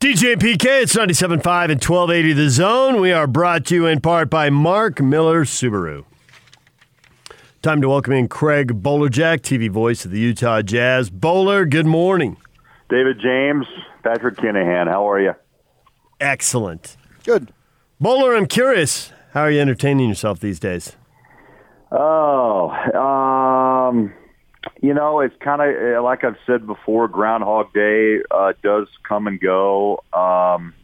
DJ PK, it's 97.5 and 1280 The Zone. We are brought to you in part by Mark Miller Subaru. Time to welcome in Craig Bolerjack, TV voice of the Utah Jazz. Bowler, good morning. David James, Patrick Kinahan, how are you? Excellent. Good. Bowler, I'm curious. How are you entertaining yourself these days? Oh, um, you know, it's kind of like I've said before. Groundhog Day uh, does come and go. Um,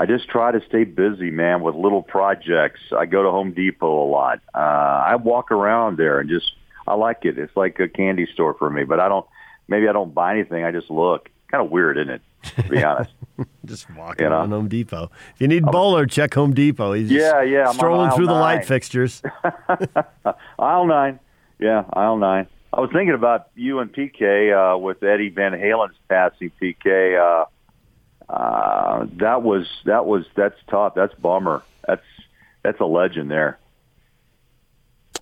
I just try to stay busy, man, with little projects. I go to Home Depot a lot. Uh, I walk around there and just I like it. It's like a candy store for me. But I don't. Maybe I don't buy anything. I just look. Kind of weird, isn't it? To be honest. just walking You know? around Home Depot. If you need Bowler, check Home Depot. He's just Yeah, yeah, I'm strolling through the light fixtures. aisle nine. Yeah, aisle nine. I was thinking about you and PK uh, with Eddie Van Halen's passing. PK, uh, uh, that was that was that's tough. That's bummer. That's that's a legend there.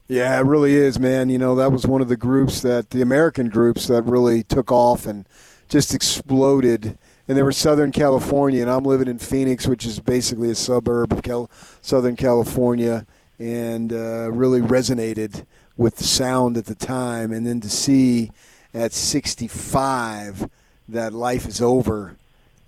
Yeah, it really is, man. You know, that was one of the groups that the American groups that really took off and just exploded. And they were Southern California, and I'm living in Phoenix, which is basically a suburb of Cal- Southern California, and uh, really resonated with the sound at the time. And then to see at 65 that life is over,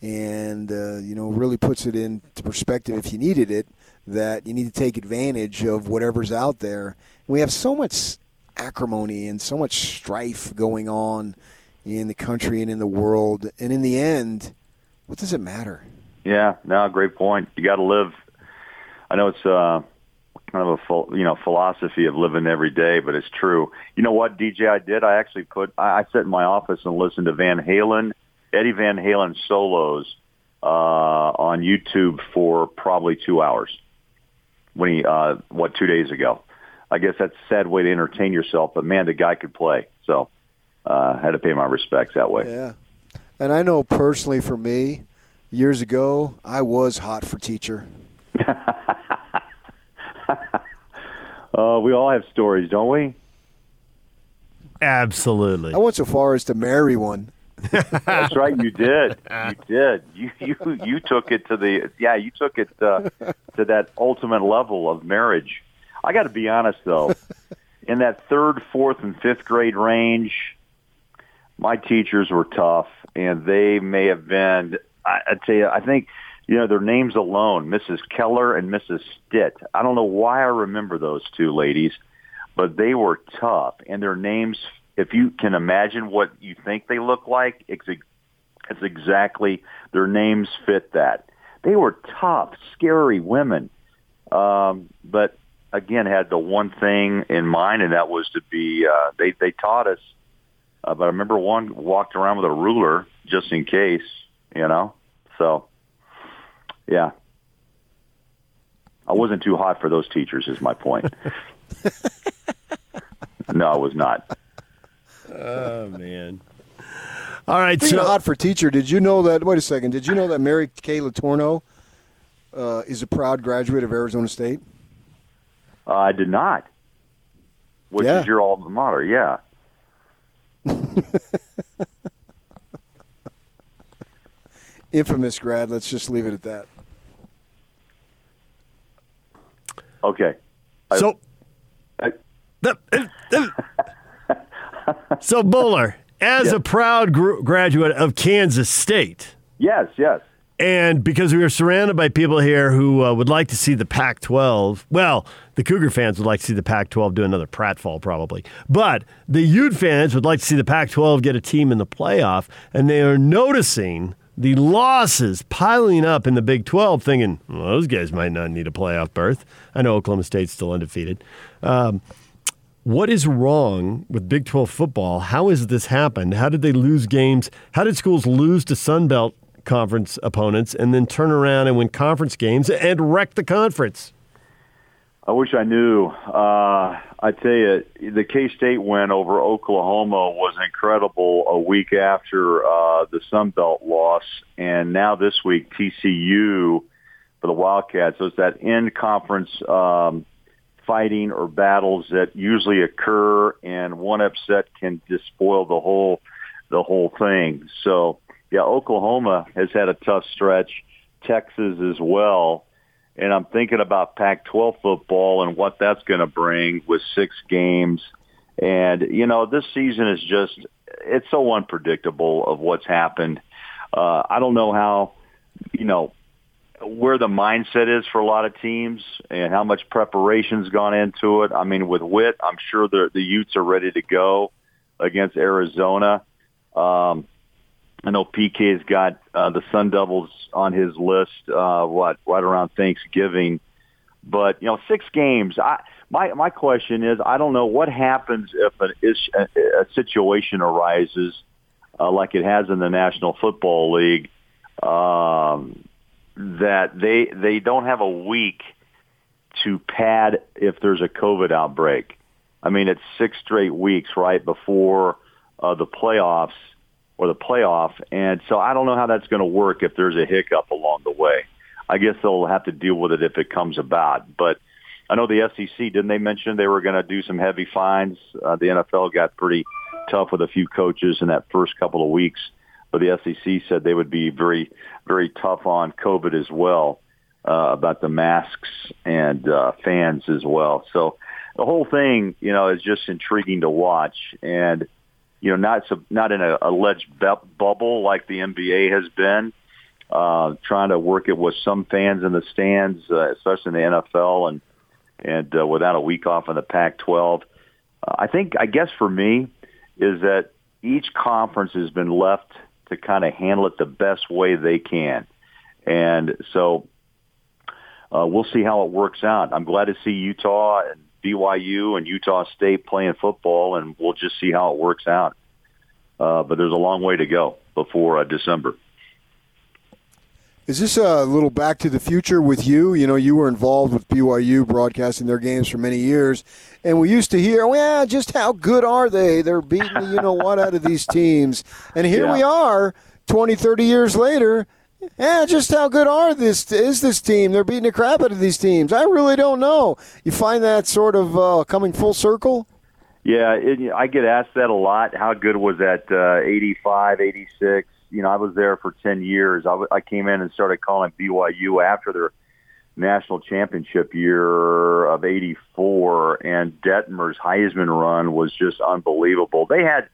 and uh, you know, really puts it into perspective if you needed it that you need to take advantage of whatever's out there. We have so much acrimony and so much strife going on in the country and in the world. And in the end, what does it matter? Yeah, no, great point. You got to live. I know it's uh, kind of a you know philosophy of living every day, but it's true. You know what, DJ? I did. I actually put. I, I sat in my office and listened to Van Halen, Eddie Van Halen solos uh, on YouTube for probably two hours. When he uh, what two days ago? I guess that's a sad way to entertain yourself, but man, the guy could play. So uh, had to pay my respects that way. Yeah. And I know personally for me, years ago, I was hot for teacher. Uh, we all have stories, don't we? Absolutely. I went so far as to marry one. That's right, you did. You did. You you you took it to the yeah. You took it uh, to that ultimate level of marriage. I got to be honest though, in that third, fourth, and fifth grade range, my teachers were tough, and they may have been. I, I'd say I think you know their names alone, Mrs. Keller and Mrs. Stitt. I don't know why I remember those two ladies, but they were tough, and their names. If you can imagine what you think they look like, it's, it's exactly their names fit that. They were tough, scary women, um, but again had the one thing in mind, and that was to be. Uh, they they taught us, uh, but I remember one walked around with a ruler just in case, you know. So, yeah, I wasn't too hot for those teachers. Is my point. no, I was not. oh, man. All right. Speaking So, hot for teacher, did you know that? Wait a second. Did you know that Mary Kay Letourneau uh, is a proud graduate of Arizona State? Uh, I did not. Which Yeah. is your alma mater? Yeah. Infamous grad. Let's just leave it at that. Okay. So, I- so Bowler, as Yeah. a proud gr- graduate of Kansas State, yes, yes. and because we are surrounded by people here who uh, would like to see the Pac 12, well, the Cougar fans would like to see the Pac 12 do another pratfall probably. But the Ute fans would like to see the Pac 12 get a team in the playoff, and they are noticing the losses piling up in the Big 12, thinking, well, those guys might not need a playoff berth. I know Oklahoma State's still undefeated. Um, what is wrong with Big 12 football? How has this happened? How did they lose games? How did schools lose to Sun Belt conference opponents and then turn around and win conference games and wreck the conference? I wish I knew. Uh, I tell you, the K State win over Oklahoma was incredible. A week after uh, the Sun Belt loss, and now this week TCU for the Wildcats. So it's that in conference um, fighting or battles that usually occur, and one upset can just spoil the whole the whole thing. So yeah, Oklahoma has had a tough stretch. Texas as well. And I'm thinking about Pac-12 football and what that's going to bring with six games. And, you know, this season is just, it's so unpredictable of what's happened. Uh, I don't know how, you know, where the mindset is for a lot of teams and how much preparation's gone into it. I mean, with Whit, I'm sure the the Utes are ready to go against Arizona. Um, I know PK's got uh, the Sun Devils on his list. Uh, what right around Thanksgiving, but you know, six games. I my my question is, I don't know what happens if an ish, a, a situation arises uh, like it has in the National Football League. Um, that they they don't have a week to pad if there's a COVID outbreak. I mean, it's six straight weeks right before uh, the playoffs or the playoff, and so I don't know how that's going to work if there's a hiccup along the way. I guess they'll have to deal with it if it comes about. But I know the SEC didn't they mention they were going to do some heavy fines? Uh, the NFL got pretty tough with a few coaches in that first couple of weeks but the SEC said they would be very, very tough on COVID as well uh, about the masks and uh, fans as well. So the whole thing, you know, is just intriguing to watch, and you know, not so, not in a alleged bu- bubble like the NBA has been. Uh, trying to work it with some fans in the stands, uh, especially in the NFL, and and uh, without a week off in the Pac-12. Uh, I think, I guess, for me, is that each conference has been left to kind of handle it the best way they can. And so uh, we'll see how it works out. I'm glad to see Utah and BYU and Utah State playing football, and we'll just see how it works out. Uh, but there's a long way to go before uh, December. Is this a little back to the future with you? You know, you were involved with BYU broadcasting their games for many years, and we used to hear, well, just how good are they? They're beating the you know what out of these teams. And here yeah. we are, 20, 30 years later. Yeah, just how good are this is this team? They're beating the crap out of these teams. I really don't know. You find that sort of uh, coming full circle? Yeah, it, I get asked that a lot. How good was that uh, 85, 86? you know, I was there for 10 years. I, w- I came in and started calling BYU after their national championship year of 84 and Detmer's Heisman run was just unbelievable. They had,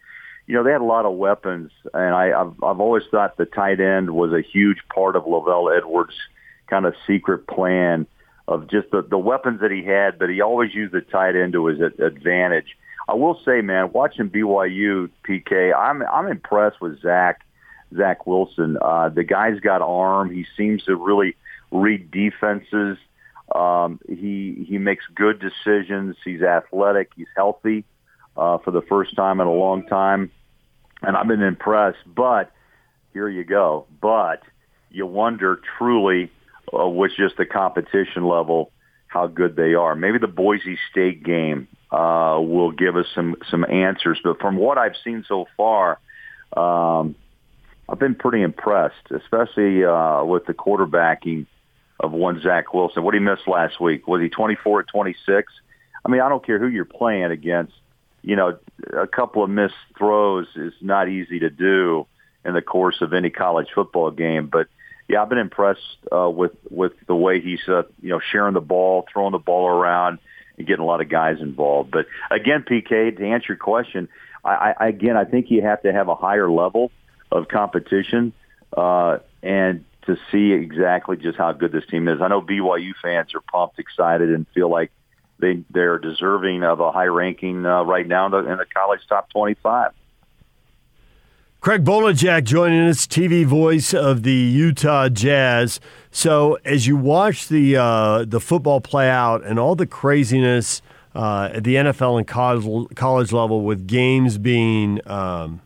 you know, they had a lot of weapons and I, I've, I've always thought the tight end was a huge part of LaVell Edwards kind of secret plan of just the, the weapons that he had, but he always used the tight end to his advantage. I will say, man, watching BYU PK, I'm I'm impressed with Zach Zach Wilson. Uh, the guy's got arm. He seems to really read defenses. Um, he he makes good decisions. He's athletic. He's healthy uh, for the first time in a long time, and I've been impressed. But here you go. But you wonder truly uh, with just the competition level how good they are. Maybe the Boise State game uh, will give us some some answers. But from what I've seen so far, um, I've been pretty impressed, especially uh, with the quarterbacking of one Zach Wilson. What he miss last week? Was he 24 at 26? I mean, I don't care who you're playing against. You know, a couple of missed throws is not easy to do in the course of any college football game. But yeah, I've been impressed uh, with with the way he's uh, you know sharing the ball, throwing the ball around, and getting a lot of guys involved. But again, PK, to answer your question, I, I again I think you have to have a higher level of competition uh, and to see exactly just how good this team is. I know BYU fans are pumped, excited, and feel like they they're deserving of a high ranking uh, right now in the, college top twenty five. Craig Bolerjack joining us, TV voice of the Utah Jazz. So, as you watch the uh, the football play out and all the craziness uh, at the NFL and college, college level, with games being um,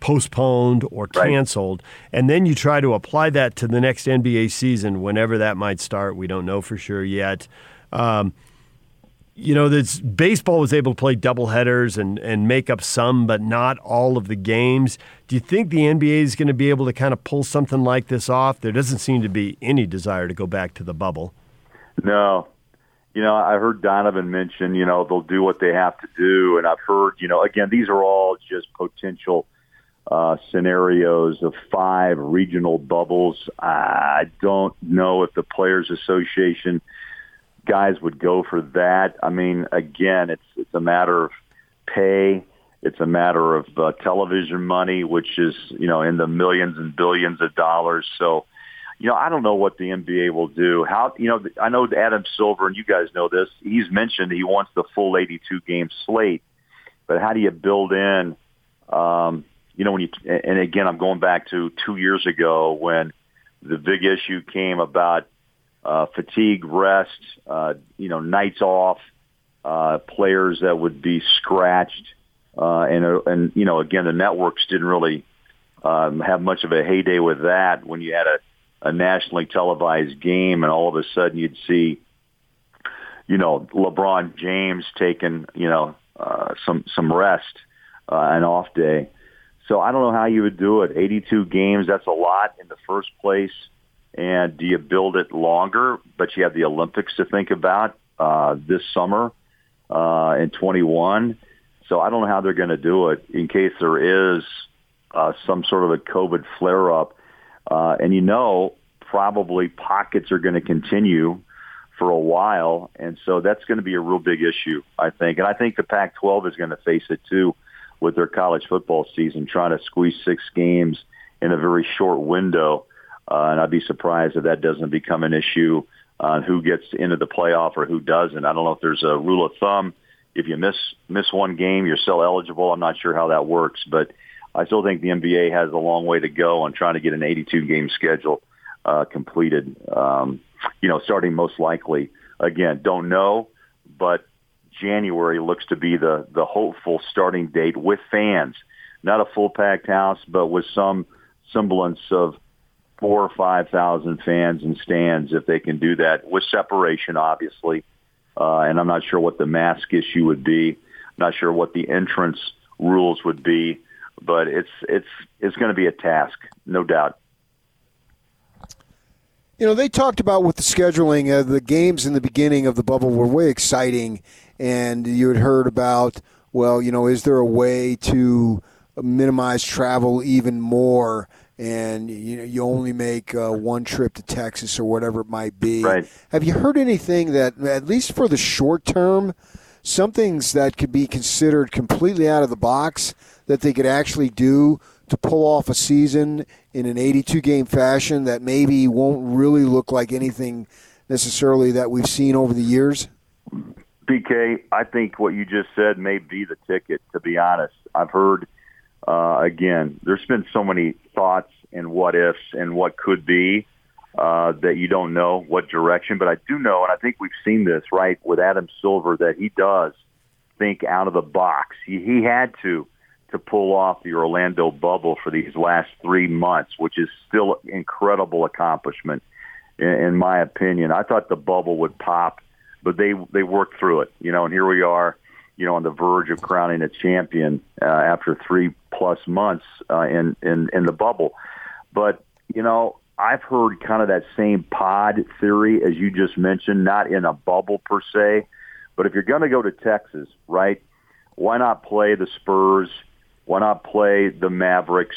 postponed or canceled. Right. And then you try to apply that to the next NBA season, whenever that might start. We don't know for sure yet. Um, you know, this baseball was able to play double headers and, and make up some, but not all of the games. Do you think the NBA is going to be able to kind of pull something like this off? There doesn't seem to be any desire to go back to the bubble. No. You know, I heard Donovan mention, you know, they'll do what they have to do. And I've heard, you know, again, these are all just potential uh, scenarios of five regional bubbles. I don't know if the Players Association guys would go for that. I mean, again, it's it's a matter of pay. It's a matter of uh, television money, which is you know in the millions and billions of dollars. So, you know, I don't know what the NBA will do. How you know? I know Adam Silver, and you guys know this. He's mentioned he wants the full 82 game slate, but how do you build in? Um, you know, when you and again, I'm going back to two years ago when the big issue came about uh, fatigue, rest, uh, you know, nights off, uh, players that would be scratched, uh, and uh, and you know, again, the networks didn't really um, have much of a heyday with that. When you had a, a nationally televised game, and all of a sudden you'd see, you know, LeBron James taking you know uh, some some rest, uh, an off day. So I don't know how you would do it. 82 games, that's a lot in the first place. And do you build it longer? But you have the Olympics to think about uh, this summer uh, in 21. So I don't know how they're going to do it in case there is uh, some sort of a COVID flare up. Uh, and you know, probably pockets are going to continue for a while. And so that's going to be a real big issue, I think. And I think the Pac-12 is going to face it too with their college football season, trying to squeeze six games in a very short window. Uh, and I'd be surprised if that doesn't become an issue on who gets into the playoff or who doesn't. I don't know if there's a rule of thumb. If you miss miss one game, you're still eligible. I'm not sure how that works, but I still think the NBA has a long way to go on trying to get an 82 game schedule uh, completed. Um, you know, starting most likely again, don't know, but January looks to be the the hopeful starting date with fans, not a full packed house, but with some semblance of four or five thousand fans and stands if they can do that with separation, obviously. Uh, and I'm not sure what the mask issue would be. I'm not sure what the entrance rules would be, but it's it's it's going to be a task, no doubt. You know, they talked about with the scheduling, uh, the games in the beginning of the bubble were way exciting and you had heard about, well, you know, is there a way to minimize travel even more? And you know, you only make uh, one trip to Texas or whatever it might be. Right. Have you heard anything that, at least for the short term, some things that could be considered completely out of the box that they could actually do to pull off a season in an 82 game fashion that maybe won't really look like anything necessarily that we've seen over the years? PK, I think what you just said may be the ticket. To be honest, I've heard uh, again. There's been so many thoughts and what ifs and what could be uh, that you don't know what direction. But I do know, and I think we've seen this right with Adam Silver that he does think out of the box. He, he had to to pull off the Orlando bubble for these last three months, which is still an incredible accomplishment in, in my opinion. I thought the bubble would pop but they they worked through it, you know, and here we are, you know, on the verge of crowning a champion uh, after three plus months uh, in in in the bubble. But you know, I've heard kind of that same pod theory as you just mentioned, not in a bubble per se, but if you're going to go to Texas, right? Why not play the Spurs? Why not play the Mavericks?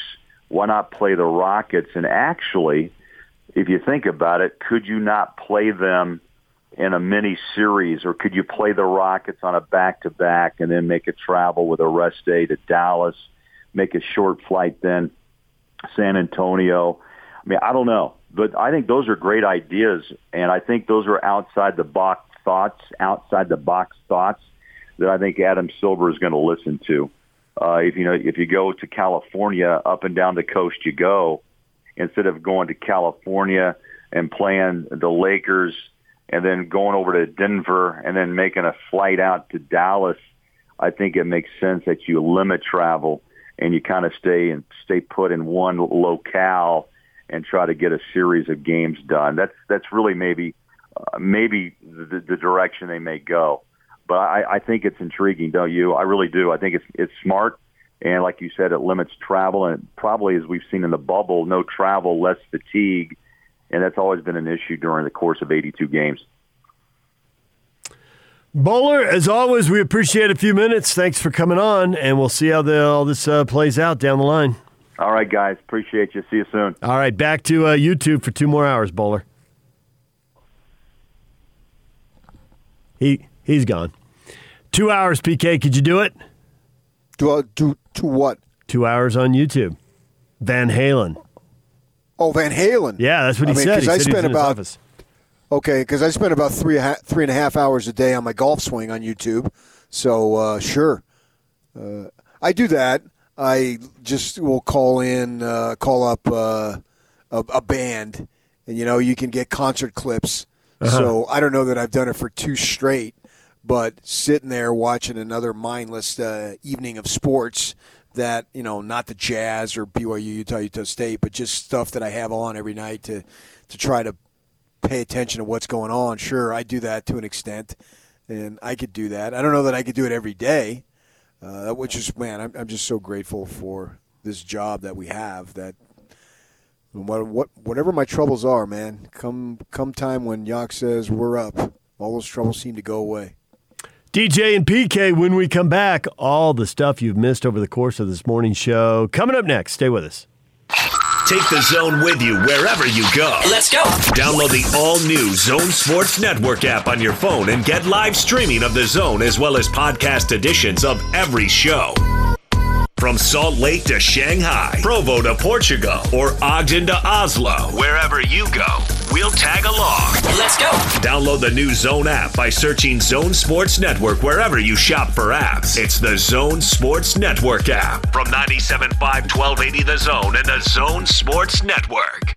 Why not play the Rockets? And actually, if you think about it, could you not play them in a mini series, or could you play the Rockets on a back to back and then make a travel with a rest day to Dallas, make a short flight then San Antonio? I mean, I don't know, but I think those are great ideas, and I think those are outside the box thoughts, outside the box thoughts that I think Adam Silver is going to listen to. Uh, if you know, if you go to California, up and down the coast you go, instead of going to California and playing the Lakers and then going over to Denver and then making a flight out to Dallas, I think it makes sense that you limit travel and you kind of stay and stay put in one locale and try to get a series of games done. That's that's really maybe uh, maybe the, the direction they may go. But I, I think it's intriguing, don't you? I really do. I think it's it's smart, and like you said, it limits travel, and probably as we've seen in the bubble, no travel, less fatigue and that's always been an issue during the course of 82 games. Bowler, as always, we appreciate a few minutes. Thanks for coming on, and we'll see how the, all this uh, plays out down the line. All right, guys. Appreciate you. See you soon. All right, back to uh, YouTube for two more hours, Bowler. He he's gone. Two hours, PK. Could you do it? Do uh, do to what? Two hours on YouTube. Van Halen. Oh, Van Halen. Yeah, that's what he I mean, said. He I said spent about. Okay, because I spend about three three and a half hours a day on my golf swing on YouTube. So uh, sure, uh, I do that. I just will call in, uh, call up uh, a, a band, and you know you can get concert clips. So I don't know that I've done it for two straight, but sitting there watching another mindless uh, evening of sports that you know not the Jazz or BYU Utah Utah State, but just stuff that I have on every night to to try to pay attention to what's going on. Sure, I do that to an extent, and I could do that. I don't know that I could do it every day, uh, which is man, I'm, I'm just so grateful for this job that we have. That what, what whatever my troubles are, man, come come time when Yak says we're up, all those troubles seem to go away. DJ and PK, when we come back, all the stuff you've missed over the course of this morning's show. Coming up next. Stay with us. Take the zone with you wherever you go. Let's go. Download the all new Zone Sports Network app on your phone and get live streaming of the zone as well as podcast editions of every show. From Salt Lake to Shanghai, Provo to Portugal, or Ogden to Oslo, wherever you go, we'll tag along. Let's go. Download the new Zone app by searching Zone Sports Network wherever you shop for apps. It's the Zone Sports Network app from 97.5 1280 The Zone and the Zone Sports Network.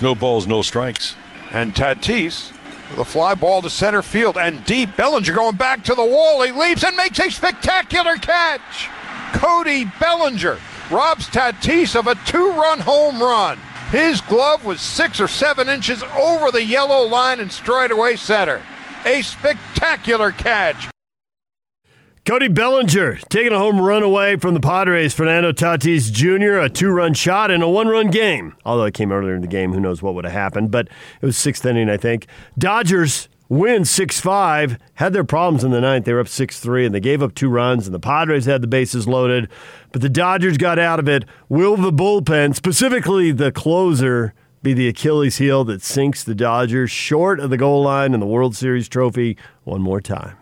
No balls, no strikes. And Tatis, the fly ball to center field and deep. Bellinger going back to the wall. He leaps and makes a spectacular catch. Cody Bellinger robs Tatis of a two run home run. His glove was six or seven inches over the yellow line and straightaway center. A spectacular catch. Cody Bellinger taking a home run away from the Padres. Fernando Tatis Jr., a two run shot in a one run game. Although it came earlier in the game, who knows what would have happened. But it was sixth inning, I think. Dodgers win 6 5, had their problems in the ninth. They were up 6 3, and they gave up two runs, and the Padres had the bases loaded. But the Dodgers got out of it. Will the bullpen, specifically the closer, be the Achilles heel that sinks the Dodgers short of the goal line in the World Series trophy one more time?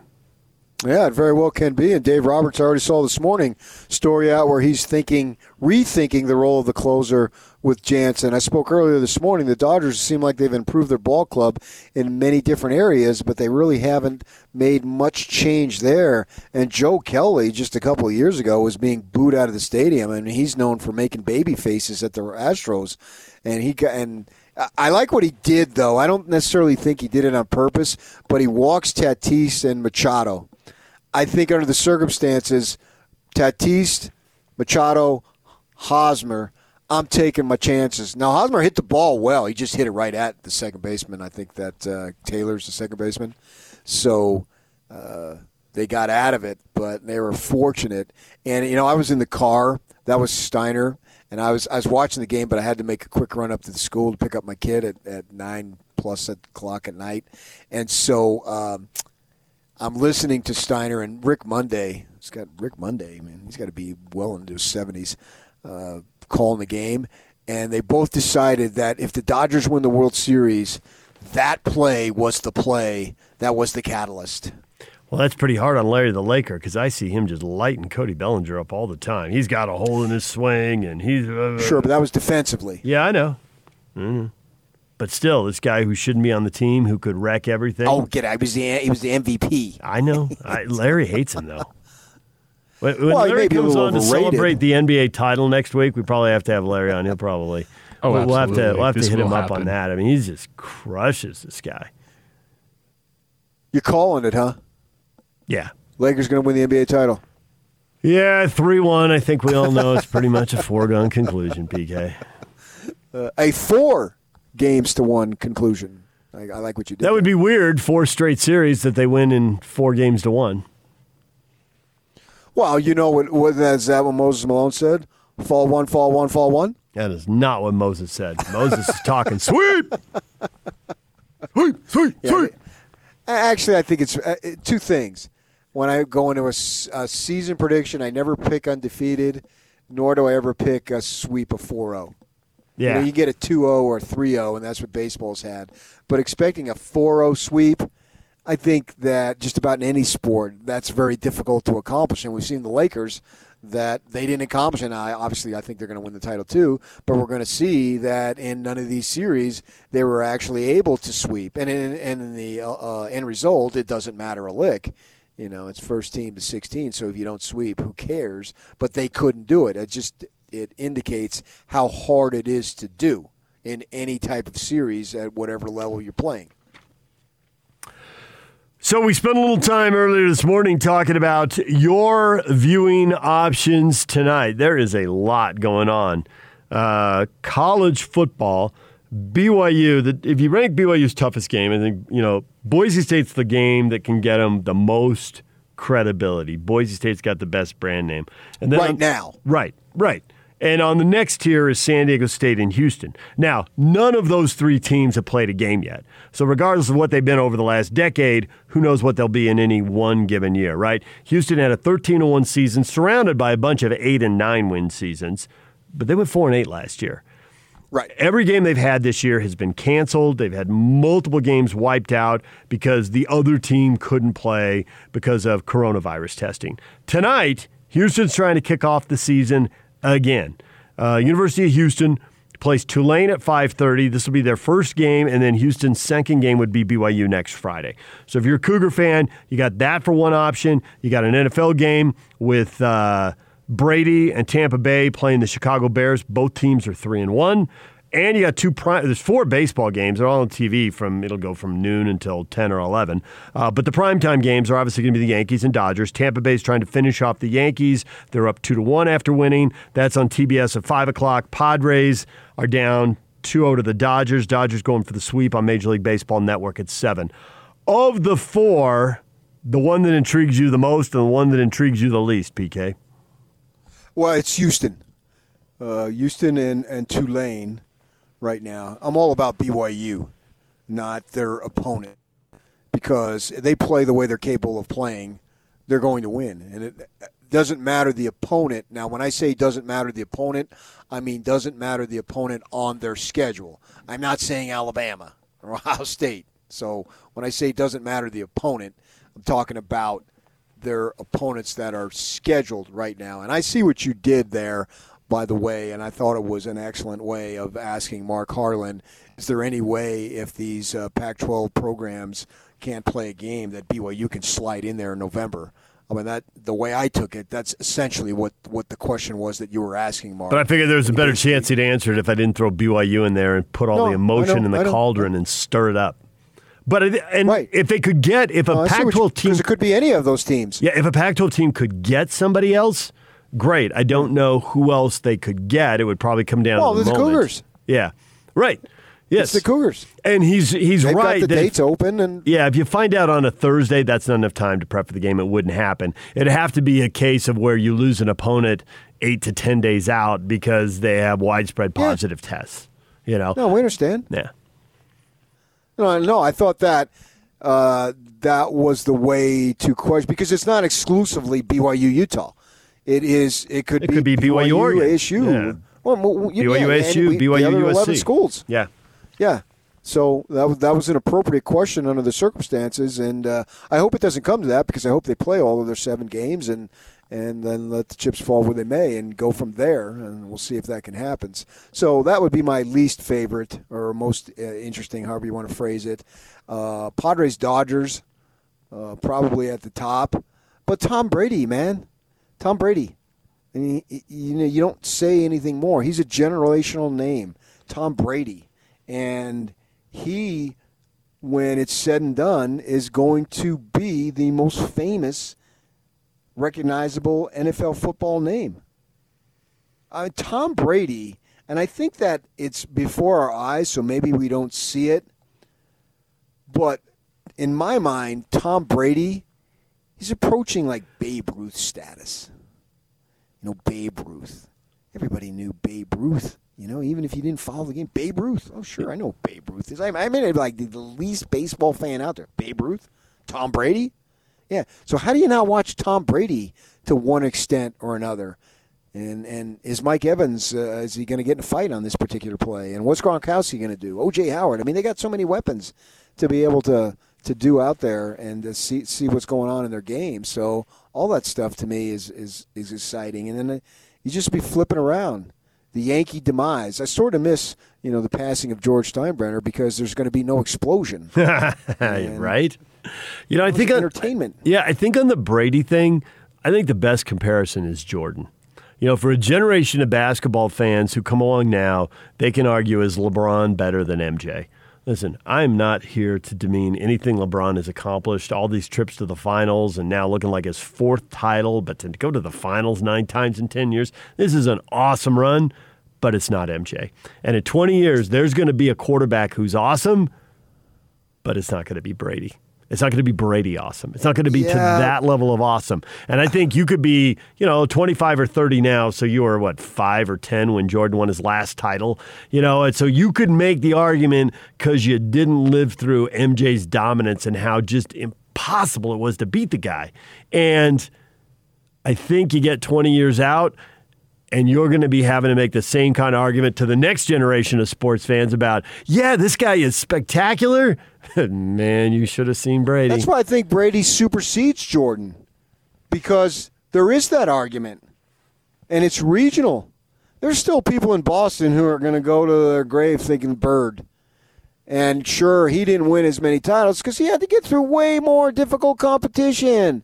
Yeah, it very well can be. And Dave Roberts I already saw this morning story out where he's thinking, rethinking the role of the closer with Jansen. I spoke earlier this morning. The Dodgers seem like they've improved their ball club in many different areas, but they really haven't made much change there. And Joe Kelly, just a couple of years ago, was being booed out of the stadium, and he's known for making baby faces at the Astros. And he got and. I like what he did, though. I don't necessarily think he did it on purpose, but he walks Tatis and Machado. I think under the circumstances, Tatis, Machado, Hosmer, I'm taking my chances. Now Hosmer hit the ball well. He just hit it right at the second baseman. I think that uh, Taylor's the second baseman, so uh, they got out of it, but they were fortunate. And you know, I was in the car. That was Steiner, and I was I was watching the game, but I had to make a quick run up to the school to pick up my kid at, at nine plus o'clock at night, and so. Um, I'm listening to Steiner and Rick Monday. He's got Rick Monday, man. He's got to be well into his 70s, uh, calling the game. And they both decided that if the Dodgers win the World Series, that play was the play that was the catalyst. Well, that's pretty hard on Larry the Laker because I see him just lighting Cody Bellinger up all the time. He's got a hole in his swing, and he's uh, Sure, but that was defensively. Yeah, I know. hmm But still, this guy who shouldn't be on the team, who could wreck everything. Oh, get out. He was the, he was the MVP. I know. I, Larry hates him though. When, when Well, Larry may be a comes little on to celebrate the NBA title next week, we probably have to have Larry on. He'll probably. Oh, we'll, we'll have to we'll have to hit him will up on that. I mean, he just crushes this guy. You're calling it, huh? Yeah. Lakers going to win the NBA title. Yeah, three one. I think we all know it's pretty much a foregone conclusion. PK. Uh, a four games to one conclusion. I, I like what you did. That would be weird. Four straight series that they win in four games to one. Well, you know what? what is that what Moses Malone said? Fall one, fall one, fall one. That is not what Moses said. Moses is talking sweep, sweep, sweep, Yeah, sweep. A- Actually, I think it's uh, two things. When I go into a season prediction, I never pick undefeated. nor do I ever pick a sweep of 4-0. Yeah. You, know, you get a 2-0 or 3-0, and that's what baseball's had. But expecting a 4-0 sweep, I think that just about in any sport, that's very difficult to accomplish. And we've seen the Lakers that they didn't accomplish. And I obviously I think they're going to win the title too. But we're going to see that in none of these series they were actually able to sweep. And in, and in the uh, uh, end result, it doesn't matter a lick. You know, it's first team to 16. So if you don't sweep, who cares? But they couldn't do it. It just it indicates how hard it is to do in any type of series at whatever level you're playing. So we spent a little time earlier this morning talking about your viewing options tonight. There is a lot going on. Uh, college football, BYU. The, if you rank BYU's toughest game, I think you know Boise State's the game that can get them the most credibility. Boise State's got the best brand name, and then right on, now, right, right. And on the next tier is San Diego State and Houston. Now, none of those three teams have played a game yet. So, regardless of what they've been over the last decade, who knows what they'll be in any one given year, right? Houston had a 13 1 season, surrounded by a bunch of 8 and 9 win seasons, but they went 4 and 8 last year. Right. Every game they've had this year has been canceled. They've had multiple games wiped out because the other team couldn't play because of coronavirus testing. Tonight, Houston's trying to kick off the season again. Uh, University of Houston plays Tulane at 5:30. This will be their first game, and then Houston's second game would be BYU next Friday. So if you're a Cougar fan, you got that for one option. You got an NFL game with uh, Brady and Tampa Bay playing the Chicago Bears. Both teams are three and one. And you got two prime. There's four baseball games. They're all on TV from. It'll go from noon until ten or eleven. Uh, but the primetime games are obviously going to be the Yankees and Dodgers. Tampa Bay's trying to finish off the Yankees. They're up two to one after winning. That's on TBS at five o'clock. Padres are down 2-0 to the Dodgers. Dodgers going for the sweep on Major League Baseball Network at seven. Of the four, the one that intrigues you the most and the one that intrigues you the least, PK. Well, it's Houston. Uh, Houston and, and Tulane right now. I'm all about BYU, not their opponent, because they play the way they're capable of playing. They're going to win, and it doesn't matter the opponent. Now, when I say doesn't matter the opponent, I mean doesn't matter the opponent on their schedule. I'm not saying Alabama or Ohio State. So when I say doesn't matter the opponent, I'm talking about their opponents that are scheduled right now. And I see what you did there by the way, and I thought it was an excellent way of asking Mark Harlan, is there any way if these uh, Pac-12 programs can't play a game that BYU can slide in there in November? I mean that the way I took it, that's essentially what, what the question was that you were asking, Mark. But I figured there was a better chance he'd answer it if I didn't throw BYU in there and put all no, the emotion in the cauldron and stir it up. But and right. if they could get if a oh, Pac-12 team, because it could be any of those teams. Yeah, if a Pac-12 team could get somebody else, great. I don't know who else they could get. It would probably come down well, to the, the Cougars. Yeah, right. Yes, it's the Cougars. And he's he's They've right. Got the dates if, open, and yeah, if you find out on a Thursday, that's not enough time to prep for the game. It wouldn't happen. It'd have to be a case of where you lose an opponent eight to ten days out because they have widespread positive yeah. tests. You know. No, we understand. Yeah. No, no, I thought that uh, that was the way to question because it's not exclusively BYU Utah. It is. It could it be could be BYU, BYU ASU. Yeah. Well, you, BYU yeah, ASU, BYU the other USC. Eleven schools. Yeah. Yeah. So that was that was an appropriate question under the circumstances, and uh, I hope it doesn't come to that because I hope they play all of their seven games and and then let the chips fall where they may and go from there, and we'll see if that can happen. So that would be my least favorite or most uh, interesting, however you want to phrase it. Uh, Padres Dodgers, uh, probably at the top, but Tom Brady, man, Tom Brady. I mean, you know, you don't say anything more. He's a generational name, Tom Brady, and he, when it's said and done, is going to be the most famous, recognizable NFL football name. Tom Brady, and I think that it's before our eyes, so maybe we don't see it. But in my mind, Tom Brady He's approaching like Babe Ruth status. You know, Babe Ruth. Everybody knew Babe Ruth. You know, even if you didn't follow the game, Babe Ruth. Oh, sure, I know Babe Ruth is. I mean, like the least baseball fan out there. Babe Ruth, Tom Brady. Yeah. So how do you not watch Tom Brady to one extent or another? And and is Mike Evans uh, is he going to get in a fight on this particular play? And what's Gronkowski going to do? OJ Howard. I mean, they got so many weapons to be able to to do out there and to see see what's going on in their game. So all that stuff to me is is is exciting. And then uh, you just be flipping around the Yankee demise. I sort of miss you know the passing of George Steinbrenner because there's going to be no explosion. right? You know, I think on, entertainment. Yeah, I think on the Brady thing, I think the best comparison is Jordan. You know, for a generation of basketball fans who come along now, they can argue is LeBron better than MJ? Listen, I'm not here to demean anything LeBron has accomplished, all these trips to the finals and now looking like his fourth title, but to go to the finals nine times in 10 years, this is an awesome run, but it's not MJ. And in 20 years, there's going to be a quarterback who's awesome, but it's not going to be Brady. It's not going to be Brady awesome. It's not going to be Yeah. to that level of awesome. And I think you could be, you know, 25 or 30 now. So you were, what, five or 10 when Jordan won his last title? You know, and so you could make the argument because you didn't live through MJ's dominance and how just impossible it was to beat the guy. And I think you get 20 years out and you're going to be having to make the same kind of argument to the next generation of sports fans about, yeah, this guy is spectacular. Man, you should have seen Brady. That's why I think Brady supersedes Jordan because there is that argument, and it's regional. There's still people in Boston who are going to go to their grave thinking Bird. And sure, he didn't win as many titles because he had to get through way more difficult competition.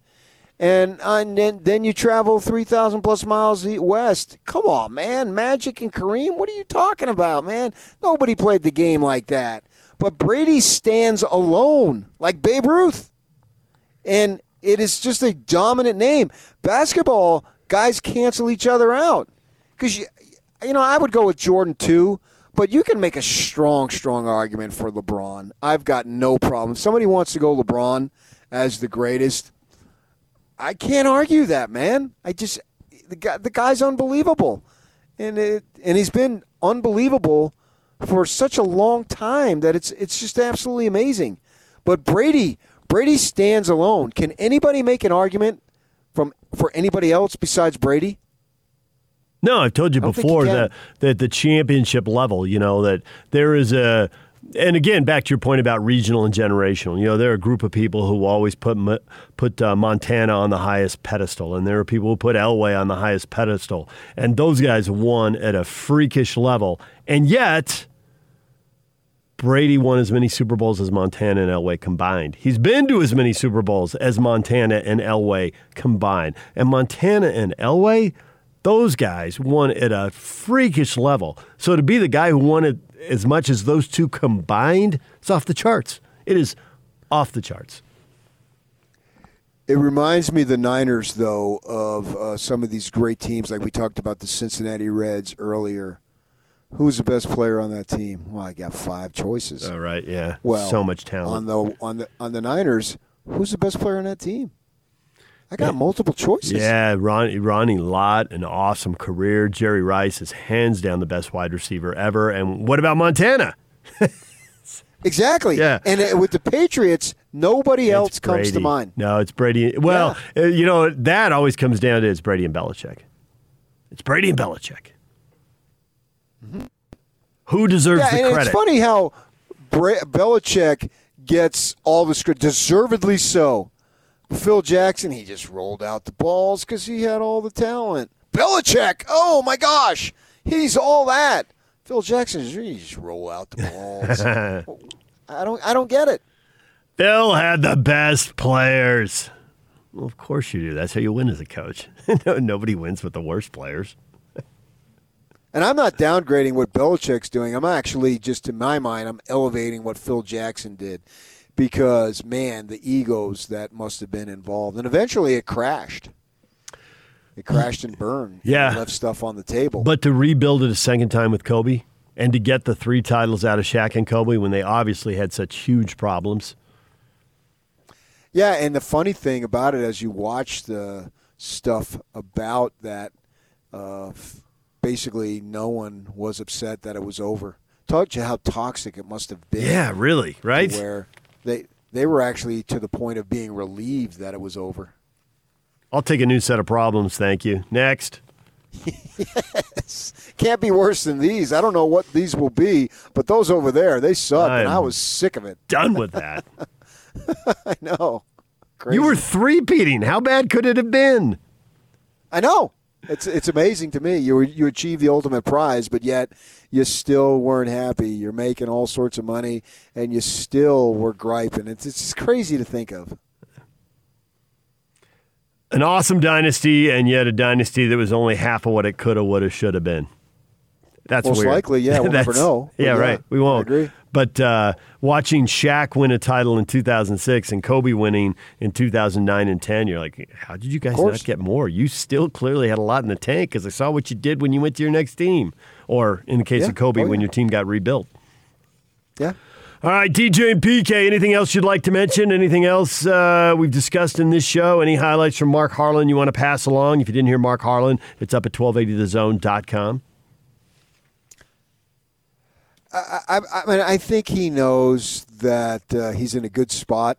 And, uh, and then, then you travel 3,000 plus miles west. Come on, man. Magic and Kareem, what are you talking about, man? Nobody played the game like that. But Brady stands alone, like Babe Ruth. And it is just a dominant name. Basketball, guys cancel each other out. Because, you, you know, I would go with Jordan too, but you can make a strong, strong argument for LeBron. I've got no problem. If somebody wants to go LeBron as the greatest, I can't argue that, man. I just the guy, the guy's unbelievable, and it, and he's been unbelievable for such a long time that it's it's just absolutely amazing. But Brady Brady stands alone. Can anybody make an argument from for anybody else besides Brady? No, I've told you before you that that the championship level, you know, that there is a and again, back to your point about regional and generational. You know, there are a group of people who always put put uh, Montana on the highest pedestal, and there are people who put Elway on the highest pedestal, and those guys won at a freakish level, and yet Brady won as many Super Bowls as Montana and Elway combined. He's been to as many Super Bowls as Montana and Elway combined. And Montana and Elway, those guys won at a freakish level. So to be the guy who won it as much as those two combined, it's off the charts. It is off the charts. It reminds me, the Niners, though, of uh, some of these great teams, like we talked about the Cincinnati Reds earlier. Who's the best player on that team? Well, I got five choices. All right, yeah. well, so much talent. on the on the on the Niners. Who's the best player on that team? I got multiple choices. Yeah, Ron, Ronnie Lott, an awesome career. Jerry Rice is hands down the best wide receiver ever. And what about Montana? exactly. Yeah. and uh, with the Patriots, nobody else It's comes to mind. No, it's Brady. Well, uh, you know that always comes down to it's Brady and Belichick. It's Brady and Belichick. Who deserves Yeah, the and credit? it's funny how Bra- Belichick gets all the credit, deservedly so. Phil Jackson, he just rolled out the balls because he had all the talent. Belichick, oh my gosh, he's all that. Phil Jackson, he just roll out the balls. I don't, I don't get it. Phil had the best players. Well, of course you do. That's how you win as a coach. nobody wins with the worst players. And I'm not downgrading what Belichick's doing. I'm actually just, in my mind, I'm elevating what Phil Jackson did because, man, the egos that must have been involved. And eventually it crashed. It crashed and burned. Yeah. It left stuff on the table. But to rebuild it a second time with Kobe and to get the three titles out of Shaq and Kobe when they obviously had such huge problems. yeah, and the funny thing about it, as you watch the stuff about that, uh, basically no one was upset that it was over. Taught you how toxic it must have been. Yeah, really, right? Where they they were actually to the point of being relieved that it was over. I'll take a new set of problems, thank you. Next. yes. Can't be worse than these. I don't know what these will be, but those over there, they suck, and I was sick of it. Done with that. I know. Crazy. you were three-peating. How bad could it have been? I know. It's it's amazing to me. You you achieved the ultimate prize, but yet you still weren't happy. You're making all sorts of money, and you still were griping. It's it's crazy to think of. An awesome dynasty, and yet a dynasty that was only half of what it could have, would have, should have been. That's Most weird. likely, yeah, we'll never know. Yeah, yeah, right. We won't. But uh, watching Shaq win a title in 2006 and Kobe winning in 2009 and 10, you're like, how did you guys not get more? You still clearly had a lot in the tank because I saw what you did when you went to your next team, or in the case Yeah. of Kobe, Oh, when your team got rebuilt. Yeah. All right, DJ and PK, anything else you'd like to mention? Anything else uh, we've discussed in this show? Any highlights from Mark Harlan you want to pass along? If you didn't hear Mark Harlan, it's up at 1280thezone.com. I, I mean, I think he knows that uh, he's in a good spot.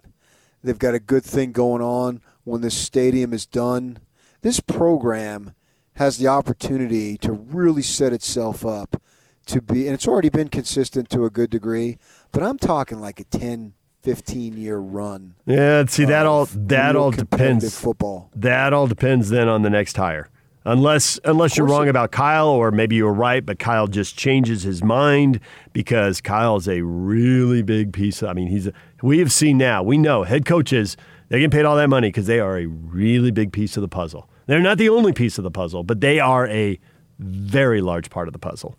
They've got a good thing going on when this stadium is done. This program has the opportunity to really set itself up to be, and it's already been consistent to a good degree, but I'm talking like a 10, 15 year run. Yeah, see that all that all depends. Football. That all depends then on the next hire. Unless unless you're wrong about Kyle, or maybe you were right, but Kyle just changes his mind because Kyle's a really big piece. Of, I mean, he's a, we have seen now. We know head coaches they get paid all that money because they are a really big piece of the puzzle. They're not the only piece of the puzzle, but they are a very large part of the puzzle.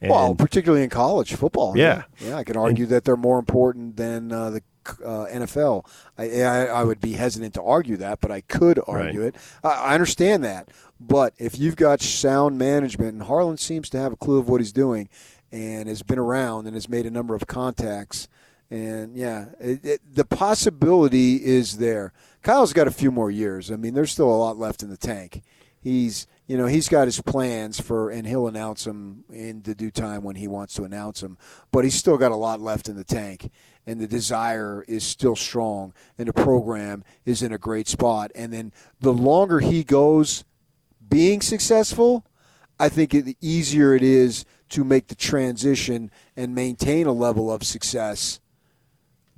And well, particularly in college football. Yeah. yeah. I can argue that they're more important than uh, the uh, NFL. I, I, I would be hesitant to argue that, but I could argue Right. it. I, I understand that, but if you've got sound management, and Harlan seems to have a clue of what he's doing, and has been around and has made a number of contacts, and yeah, it, it, the possibility is there. Kyle's got a few more years. I mean, there's still a lot left in the tank. He's you know he's got his plans for and he'll announce them in the due time when he wants to announce them but he's still got a lot left in the tank and the desire is still strong and the program is in a great spot. And then the longer he goes being successful i think it, the easier it is to make the transition and maintain a level of success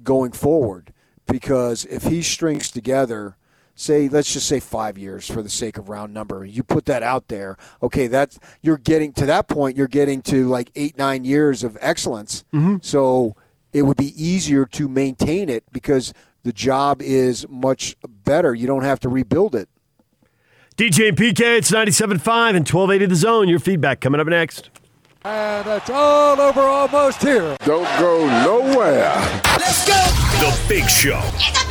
going forward. Because if he strings together say let's just say 5 years for the sake of round number you put that out there okay that's you're getting to that point you're getting to like 8 9 years of excellence. Mm-hmm. So it would be easier to maintain it because the job is much better you don't have to rebuild it DJ and PK, it's 97.5 and 1280 The Zone. Your feedback coming up next. And it's all over almost here. Don't go nowhere. Let's go. The Big Show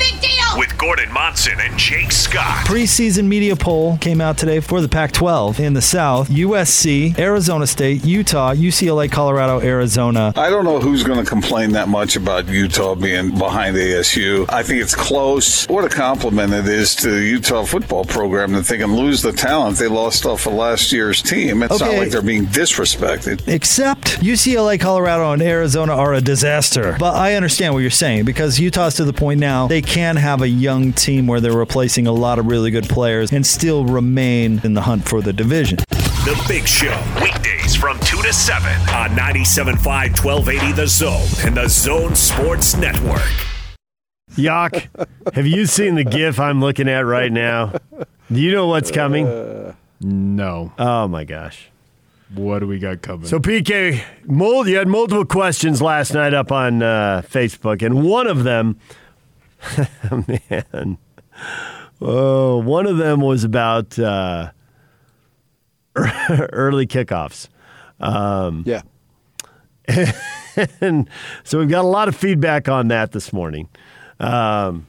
with Gordon Monson and Jake Scott. Preseason media poll came out today for the Pac 12 in the South. USC, Arizona State, Utah, UCLA, Colorado, Arizona. I don't know who's going to complain that much about Utah being behind ASU. I think it's close. What a compliment it is to the Utah football program that they can lose the talent they lost off of last year's team. It's not like they're being disrespected. Except UCLA, Colorado, and Arizona are a disaster. But I understand what you're saying because Utah's to the point now they can have a young team where they're replacing a lot of really good players and still remain in the hunt for the division. The Big Show, weekdays from 2 to 7 on 97.5 1280 The Zone and The Zone Sports Network. Yak, have you seen the GIF I'm looking at right now? Do you know what's coming? No. Oh my gosh. What do we got coming? So PK, mul- you had multiple questions last night up on uh, Facebook, and one of them, man, oh, one of them was about uh, early kickoffs. yeah and so we've got a lot of feedback on that this morning. Um,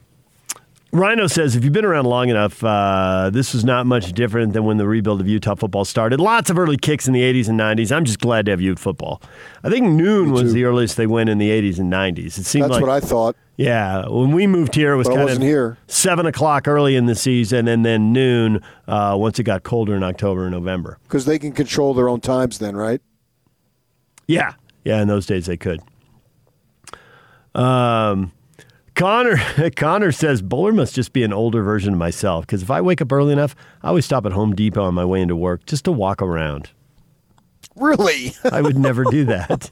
Rhino says, if you've been around long enough, uh, this was not much different than when the rebuild of Utah football started. Lots of early kicks in the 80s and 90s. I'm just glad to have Ute football. I think noon was the earliest they went in the 80s and 90s. It seemed that's like, what i thought yeah, when we moved here, it was But kind of here. seven o'clock early in the season, and then noon uh, once it got colder in October and November. because they can control their own times then right Yeah, yeah. In those days, they could. Um, Connor Connor says Boler must just be an older version of myself because if I wake up early enough, I always stop at Home Depot on my way into work just to walk around. Really? I would never do that.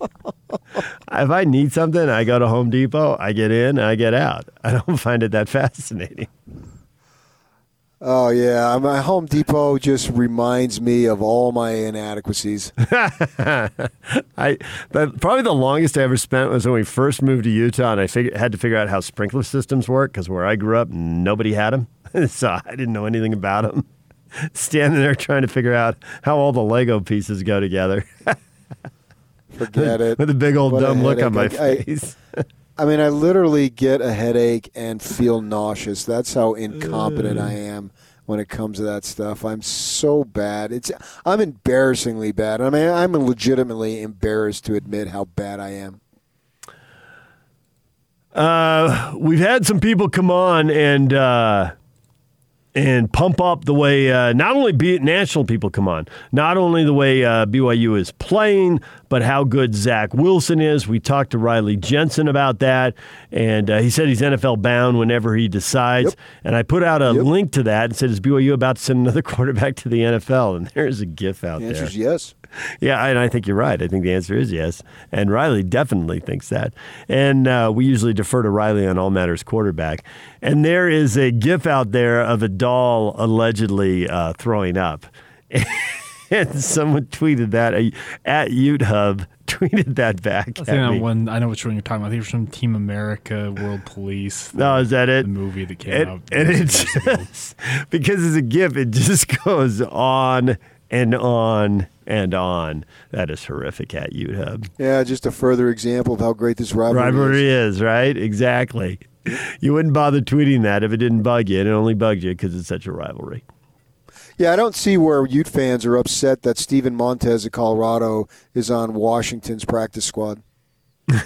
if I need something, I go to Home Depot, I get in, I get out. I don't find it that fascinating. Oh yeah, my Home Depot just reminds me of all my inadequacies. I but probably the longest I ever spent was when we first moved to Utah, and I fig- had to figure out how sprinkler systems work because where I grew up, nobody had them, so I didn't know anything about them. Standing there trying to figure out how all the Lego pieces go together. Forget it. With a big old What dumb look on my I- face. I mean, I literally get a headache and feel nauseous. That's how incompetent I am when it comes to that stuff. I'm so bad. It's I'm embarrassingly bad. I mean, I'm legitimately embarrassed to admit how bad I am. Uh, we've had some people come on and uh, and pump up the way uh, not only be national people come on, not only the way uh, BYU is playing, but how good Zach Wilson is. We talked to Riley Jensen about that, and uh, he said he's NFL bound whenever he decides. And I put out a link to that and said, "Is BYU about to send another quarterback to the NFL?" And there's a GIF out The there. yes. Yeah, and I think you're right. I think the answer is yes. And Riley definitely thinks that. And uh, we usually defer to Riley on all matters quarterback. And there is a GIF out there of a doll allegedly uh, throwing up. and someone tweeted that uh, at Ute Hub tweeted that back. I think one. I know which one you're talking about. I think it was from Team America, World Police. No, is that it? The movie that came and, out. and ago. just because it's a GIF, it just goes on and on and on. That is horrific at Ute Hub. Yeah, just a further example of how great this rivalry, rivalry is. is. right? Exactly. You wouldn't bother tweeting that if it didn't bug you. And it only bugged you because it's such a rivalry. Yeah, I don't see where Ute fans are upset that Steven Montez of Colorado is on Washington's practice squad.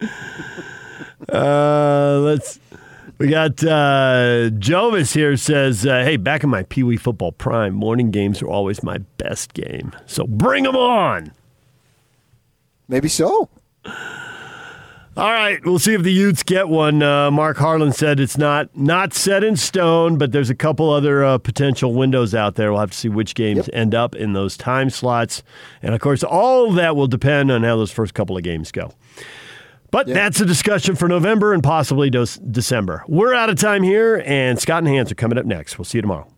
Uh, let's. We got uh, Jovis here says, uh, "Hey, back in my Pee Wee football prime, morning games are always my best game. So bring them on." Maybe so. All right, we'll see if the Utes get one. Uh, Mark Harlan said it's not not set in stone, but there's a couple other uh, potential windows out there. We'll have to see which games end up in those time slots, and of course, all of that will depend on how those first couple of games go. But that's a discussion for November and possibly December. We're out of time here, and Scott and Hans are coming up next. We'll see you tomorrow.